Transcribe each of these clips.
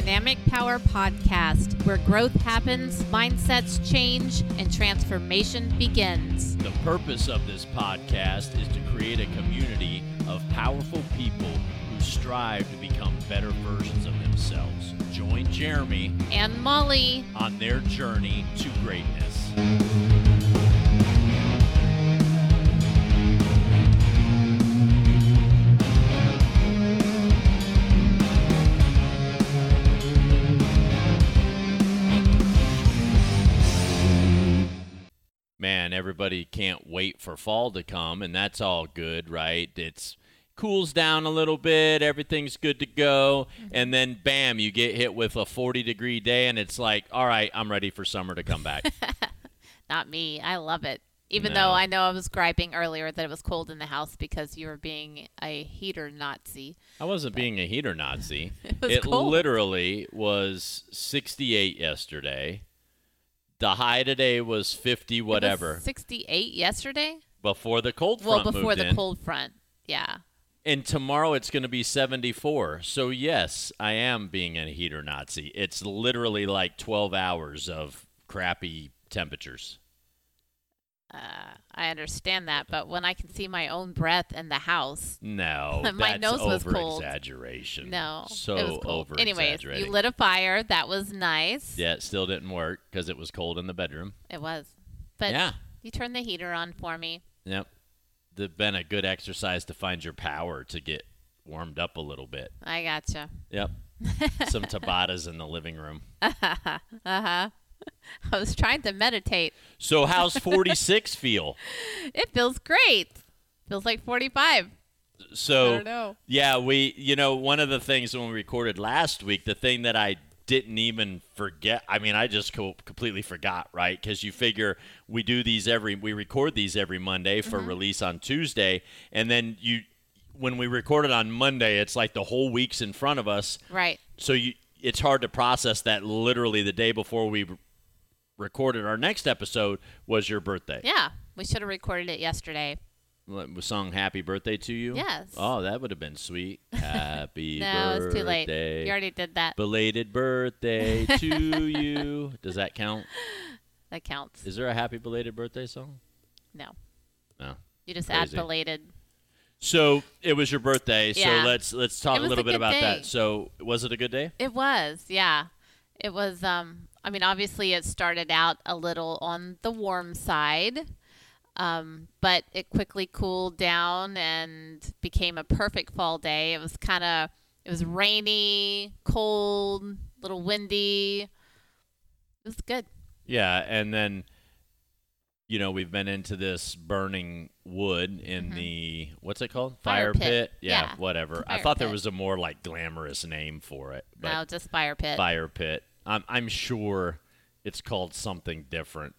Dynamic Power Podcast, where growth happens, mindsets change, and transformation begins. The purpose of this podcast is to create a community of powerful people who strive to become better versions of themselves. Join Jeremy And Molly, on their journey to greatness. Everybody can't wait for fall to come, and that's all good, right? It's cools down a little bit, everything's good to go, mm-hmm. and then bam, you get hit with a 40 degree day, and it's like, all right, I'm ready for summer to come back. not me. I love it. Even No. though I know I was griping earlier that it was cold in the house because you were being a heater Nazi. I wasn't being a heater Nazi. It was cold. literally was 68 yesterday. The high today was 50 It was whatever 68 yesterday? before the cold front. Well, before the in. cold front. Yeah. And tomorrow it's going to be 74. So yes, I am being a heater Nazi. It's literally like 12 hours of crappy temperatures. Uh, I understand that, but when I can see my own breath in the house, No, My that's nose was over cold. exaggeration. no, so it was over Anyways, you lit a fire. That was nice. yeah, it still didn't work because it was cold in the bedroom. It was. But yeah, you turned the heater on for me. yep. They've been a good exercise to find your power to get warmed up a little bit. I gotcha. Yep. Some Tabatas in the living room. Uh huh. I was trying to meditate. So how's 46 feel? It feels great. Feels like 45. So I don't know. Yeah, we, you know, one of the things when we recorded last week, the thing that I didn't even forget, I mean, I just co- completely forgot, right? Because you figure we do these every, we record these every Monday for mm-hmm. release on Tuesday. And then you, when we record it on Monday, it's like the whole week's in front of us. Right. So you, it's hard to process that literally the day before we recorded our next episode was your birthday. Yeah. We should have recorded it yesterday. We sung happy birthday to you? Yes. Oh, that would have been sweet. Happy No, birthday. it's too late. You already did that. Belated birthday to you. Does that count? That counts. Is there a happy belated birthday song? No. No. You just add belated. So it was your birthday. Yeah. So let's let's talk a little a bit about day. that. So was it a good day? It was, yeah. It was um I mean obviously it started out a little on the warm side. Um, but it quickly cooled down and became a perfect fall day. It was kind of it was rainy, cold, a little windy. It was good. Yeah, and then you know we've been into this burning wood in the what's it called Mm-hmm. Fire pit. Yeah, Yeah, whatever. I fire thought there was a more like glamorous name for it, but no, just fire pit. fire pit. I'm I'm sure it's called something different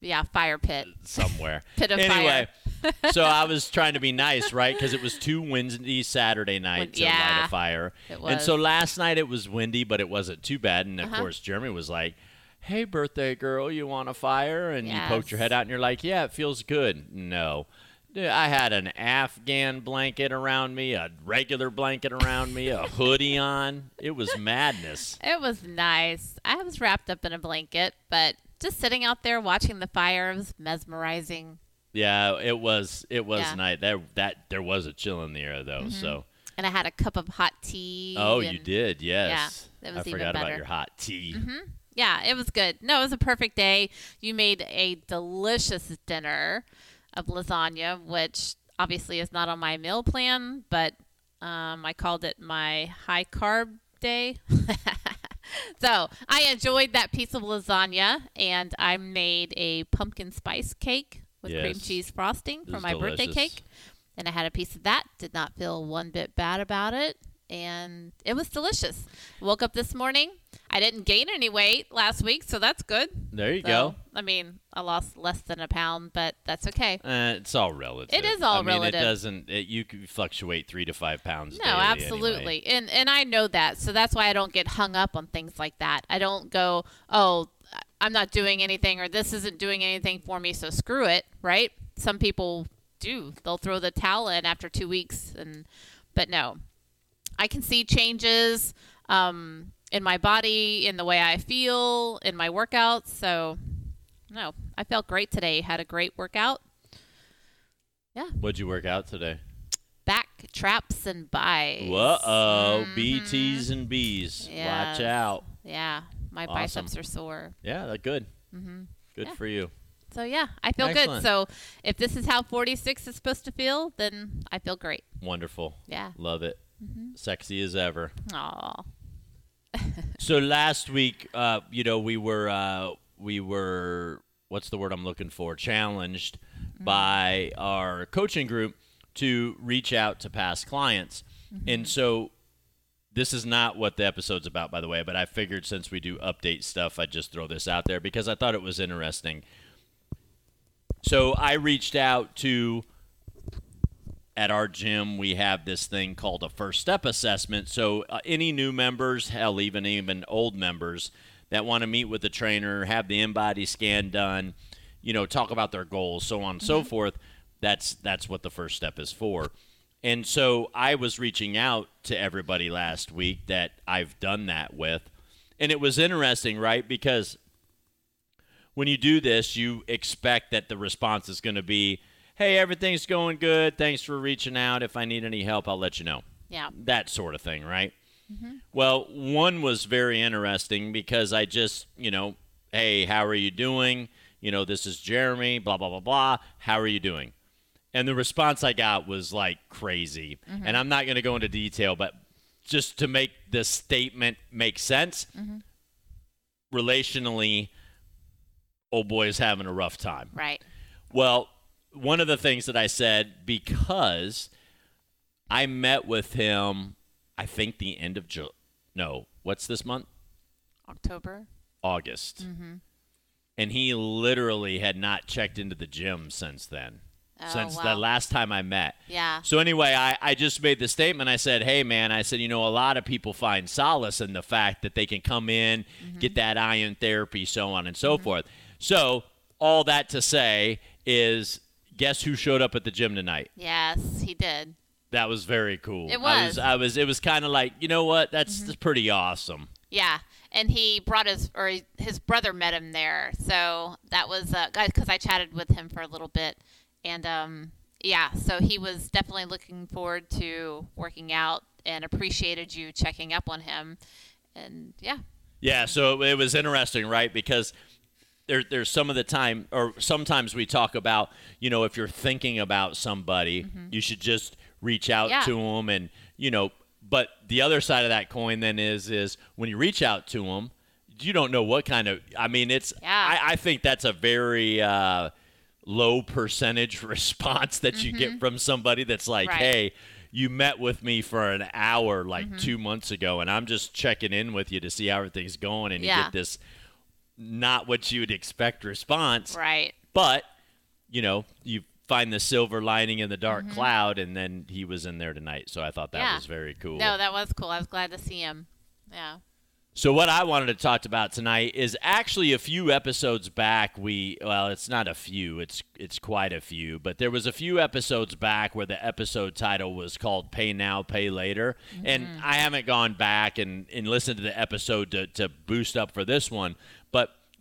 Yeah, fire pit. somewhere. Pit of fire. anyway, so I was trying to be nice, right? Because it was too windy Saturday night to light a fire. it was. And so last night it was windy, but it wasn't too bad. And of Uh-huh. course, Jeremy was like, "Hey, birthday girl, you want a fire?" And you poked your head out, and you're like, "Yeah, it feels good." No. Dude, I had an Afghan blanket around me, a regular blanket around me, a hoodie on. It was madness. It was nice. I was wrapped up in a blanket, but just sitting out there watching the fire was mesmerizing. Yeah, it was. It was Yeah. Mm-hmm. nice. There, that there was a chill in the air though. So. And I had a cup of hot tea. Oh, you did, yes. that was I even forgot about your hot tea. Mm-hmm. Yeah, it was good. No, it was a perfect day. You made a delicious dinner of lasagna, which obviously is not on my meal plan, but um, I called it my high carb day. so I enjoyed that piece of lasagna, and I made a pumpkin spice cake with cream cheese frosting for my birthday cake. And I had a piece of that. Did not feel one bit bad about it. And it was delicious. Woke up this morning. I didn't gain any weight last week, so that's good. There you So, go. I mean, I lost less than a pound, but that's okay. Uh, it's all relative. It is all I mean, relative. It doesn't. It, you can fluctuate three to five pounds. No, daily anyway. absolutely. And and I know that. So that's why I don't get hung up on things like that. I don't go, "Oh, I'm not doing anything or this isn't doing anything for me, so screw it," right? Some people do. They'll throw the towel in after 2 weeks and but no. I can see changes. um, in my body, in the way I feel, in my workouts. So, no, I felt great today. Had a great workout. Yeah. What'd you work out today? Back traps and buys. Whoa, oh, BTs and Bs. Mm-hmm. Yes. Watch out. Yeah, my Awesome. biceps are sore. Yeah, that's good. Mm-hmm. Good Yeah. for you. So yeah, I feel Excellent. good. So if this is how 46 is supposed to feel, then I feel great. Wonderful. Yeah. Love it. Mm-hmm. Sexy as ever. Aw. So last week, uh, you know, we were uh, we were what's the word I'm looking for? Challenged by our coaching group to reach out to past clients, and so this is not what the episode's about, by the way. But I figured since we do update stuff, I'd just throw this out there because I thought it was interesting. So I reached out to at our gym we have this thing called a first step assessment. So uh, any new members hell even even old members that want to meet with the trainer have the in-body scan done you know talk about their goals so on and so forth that's that's what the first step is for. And so i was reaching out to everybody last week that i've done that with and it was interesting right? Because when you do this, you expect that the response is going to be, hey, everything's going good. Thanks for reaching out. If I need any help, I'll let you know. Yeah. That sort of thing, right? Mm-hmm. Well, one was very interesting because I just, you know, hey, how are you doing? You know, this is Jeremy, blah, blah, blah, blah. How are you doing? And the response I got was like crazy. Mm-hmm. And I'm not going to go into detail, but just to make the statement make sense, mm-hmm. relationally, old boy is having a rough time. Right. Well, one of the things that I said because I met with him, I think the end of July. no, what's this month? October. August. Mm-hmm. And he literally had not checked into the gym since then. Oh, since wow. the last time I met. Yeah. So anyway, I, I just made the statement. I said, "Hey, man," I said, "You know, a lot of people find solace in the fact that they can come in, Mm-hmm. get that iron therapy, so on and so forth." So all that to say is, guess who showed up at the gym tonight? Yes, he did. That was very cool. It I was. was. I was. It was kind of like, you know what? That's, Mm-hmm. that's pretty awesome. Yeah, and he brought his or his brother met him there, so that was uh, because I chatted with him for a little bit, and um, yeah, so he was definitely looking forward to working out and appreciated you checking up on him, and yeah, Yeah, so it was interesting, right? Because there, there's some of the time, or sometimes we talk about, you know, if you're thinking about somebody, you should just reach out Mm-hmm. Yeah. to them, and you know. But the other side of that coin then is, is when you reach out to them, you don't know what kind of. I mean, it's. Yeah. I, I think that's a very uh, low percentage response that you get from somebody that's like, Mm-hmm. Right. hey. You met with me for an hour like Mm-hmm. two months ago, and I'm just checking in with you to see how everything's going, and you get this not what you would expect response. right, But, you know, you find the silver lining in the dark Mm-hmm. cloud, and then he was in there tonight. So I thought that Yeah. was very cool. no, that was cool. I was glad to see him. Yeah, So what I wanted to talk about tonight is actually a few episodes back we well it's not a few it's it's quite a few but there was a few episodes back where the episode title was called Pay Now Pay Later and I haven't gone back and, and listened to the episode to, to boost up for this one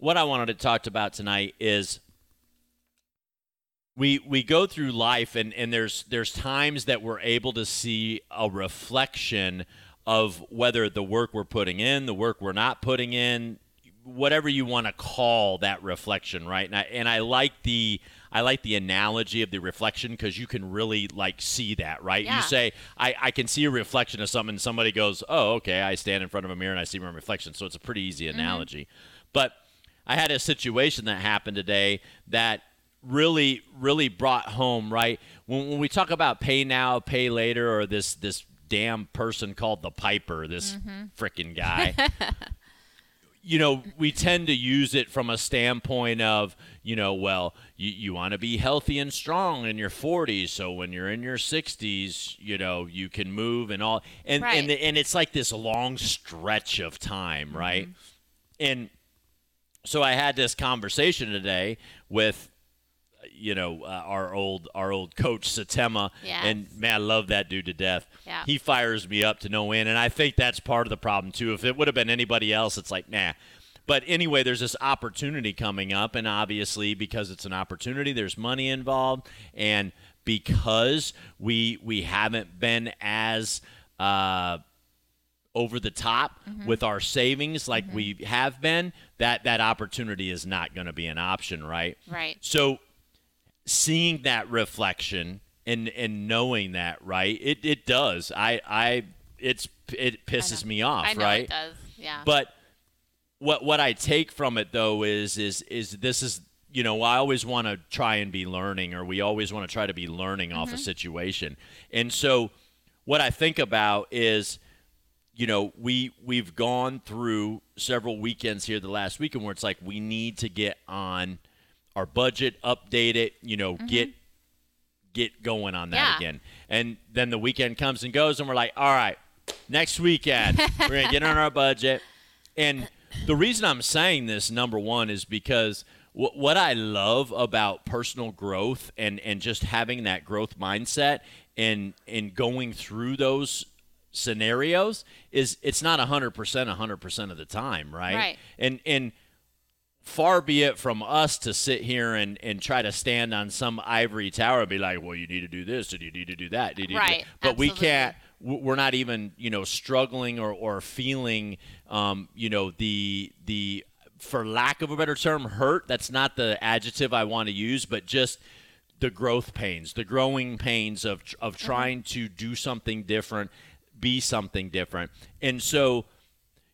what I wanted to talk about tonight is we we go through life and, and there's there's times that we're able to see a reflection of whether the work we're putting in, the work we're not putting in, whatever you want to call that reflection, right? And I, and I like the I like the analogy of the reflection because you can really like see that, right? Yeah. You say I, I can see a reflection of something, somebody goes, "Oh, okay." I stand in front of a mirror and I see my reflection, so it's a pretty easy mm-hmm. analogy. But I had a situation that happened today that really really brought home right? When, when we talk about pay now pay later or this this damn person called the piper this mm-hmm. frickin' guy you know we tend to use it from a standpoint of you know well you, you want to be healthy and strong in your 40s so when you're in your 60s you know you can move and all and Right. and, and it's like this long stretch of time right? Mm-hmm. And so I had this conversation today with you know, uh, our old our old coach Satema, Yes. and man, I love that dude to death. Yeah. He fires me up to no end, and I think that's part of the problem too. If it would have been anybody else, it's like nah. But anyway, there's this opportunity coming up, and obviously because it's an opportunity, there's money involved, and because we we haven't been as uh, over the top mm-hmm. with our savings like mm-hmm. we have been, that that opportunity is not going to be an option, right? Right. So seeing that reflection and and knowing that, right? It it does. I I it's it pisses me off, I know right? it does. Yeah. But what what I take from it though is is is this is you know I always want to try and be learning, or we always want to try to be learning off a mm-hmm. situation, and so what I think about is you know we we've gone through several weekends here the last weekend where it's like we need to get on our budget, update it, you know, mm-hmm. get get going on that Yeah. again. And then the weekend comes and goes and we're like, all right, next weekend we're going to get on our budget. And the reason I'm saying this number 1 is because wh- what I love about personal growth and and just having that growth mindset and and going through those scenarios is it's not 100% 100% of the time, right? Right. And and far be it from us to sit here and, and try to stand on some ivory tower and be like, well, you need to do this and you need to do that. to do Right, that." But we can't. We're not even, you know, struggling or, or feeling, um, you know, the the for lack of a better term, hurt. That's not the adjective I want to use, but just the growth pains, the growing pains of of Mm-hmm. trying to do something different, be something different, and so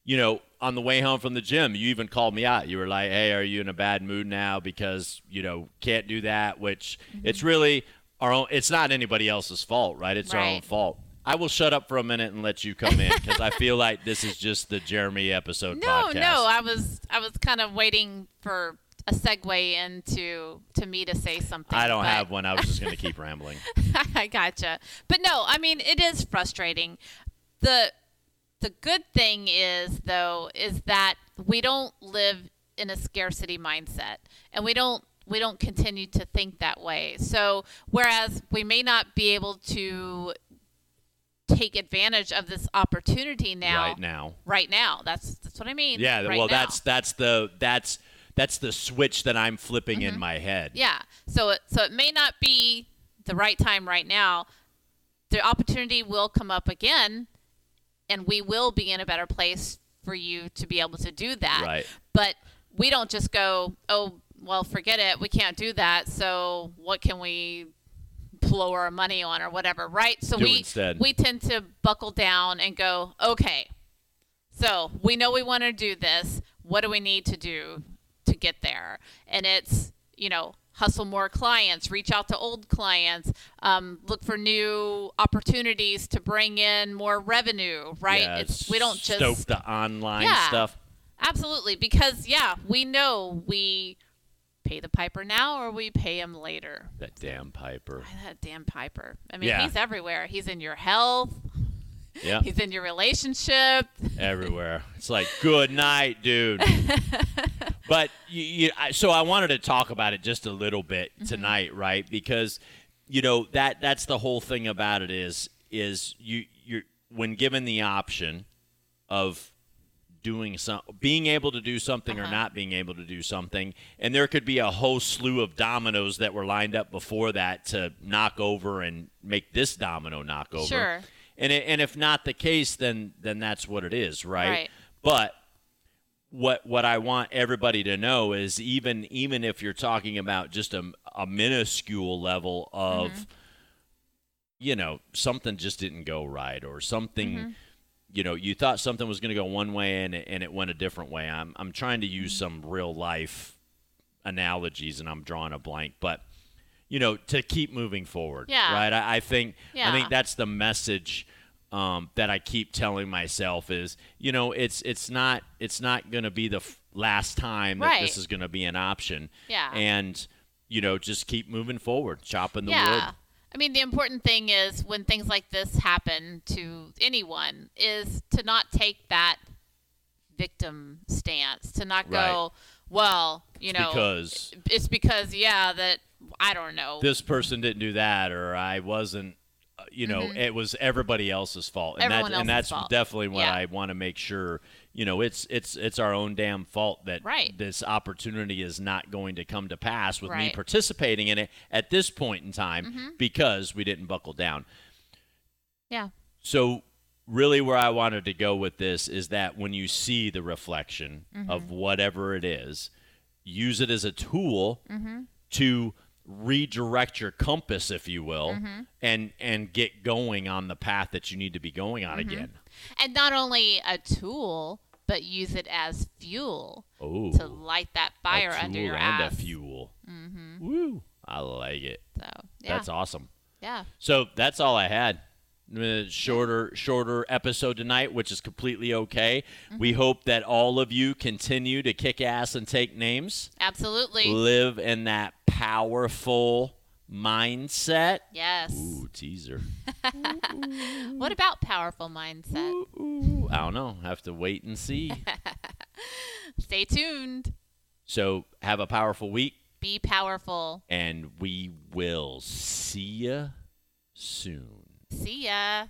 you know, on the way home from the gym, you even called me out. You were like, "Hey, are you in a bad mood now because you know can't do that?" Which Mm-hmm. it's really our own. It's not anybody else's fault, right? It's our own fault. I will shut up for a minute and let you come in because I feel like this is just the Jeremy episode no, podcast. no. I was I was kind of waiting for a segue into to me to say something. I don't have one. I was just going to keep rambling. I gotcha. But no, I mean it is frustrating. The the good thing is though is that we don't live in a scarcity mindset and we don't we don't continue to think that way. So whereas we may not be able to take advantage of this opportunity now right now. right now. That's that's what I mean. Yeah, right well, now. that's that's the that's that's the switch that I'm flipping in my head. Mm-hmm. Yeah. So it so it may not be the right time right now. The opportunity will come up again and we will be in a better place for you to be able to do that. Right. But we don't just go, "Oh, well, forget it. We can't do that. So what can we blow our money on or whatever, right? So Do we instead. we tend to buckle down and go, "Okay. So, we know we want to do this. What do we need to do to get there?" And it's, you know, hustle more clients, reach out to old clients, um, look for new opportunities to bring in more revenue, right? Yeah, it's we don't just stoke the online Yeah. stuff. Absolutely, because yeah, we know we pay the piper now or we pay him later. That damn Piper. That damn piper. I mean, Yeah. he's everywhere. He's in your health. Yeah. He's in your relationship. everywhere. It's like, good night, dude. but you, you, I, so I wanted to talk about it just a little bit Mm-hmm. tonight, right? Because you know that that's the whole thing about it is is you you when given the option of doing some being able to do something or Uh-huh. not being able to do something and there could be a whole slew of dominoes that were lined up before that to knock over and make this domino knock over Sure. and it, and if not the case then then that's what it is right, Right. but what what I want everybody to know is even even if you're talking about just a, a minuscule level of Mm-hmm. you know something just didn't go right or something Mm-hmm. you know you thought something was going to go one way and it, and it went a different way I'm I'm trying to use Mm-hmm. some real life analogies and I'm drawing a blank but you know to keep moving forward Yeah. right I, I think I think that's the message um, that I keep telling myself is, you know, it's it's not it's not going to be the f- last time that Right. this is going to be an option. Yeah. And you know, just keep moving forward, chopping the wood. yeah. wood. I mean, the important thing is when things like this happen to anyone is to not take that victim stance, to not go, Right. well, you know, because it's because yeah that I don't know. this person didn't do that or I wasn't you know it was everybody else's fault and Mm-hmm. Everyone that and that's fault. definitely what Yeah. I want to make sure you know it's it's it's our own damn fault that Right. this opportunity is not going to come to pass with me Right. Mm-hmm. participating in it at this point in time because we didn't buckle down yeah. so really where I wanted to go with this is that when you see the reflection Mm-hmm. of whatever it is, use it as a tool Mm-hmm. to redirect your compass if you will Mm-hmm. and and get going on the path that you need to be going on Mm-hmm. again. And not only a tool, but use it as fuel Oh. to light that fire a under your and ass. a fuel. Mm-hmm. Woo. I like it. So yeah, That's awesome. yeah. So that's all I had. Uh, Shorter, shorter episode tonight, which is completely okay. We Mm-hmm. hope that all of you continue to kick ass and take names, Absolutely. live in that powerful mindset. yes. Ooh, teaser. What about powerful mindset? Ooh, ooh. I don't know. Have to wait and see. Stay tuned. so have a powerful week, Be powerful. and we will see ya soon. See ya.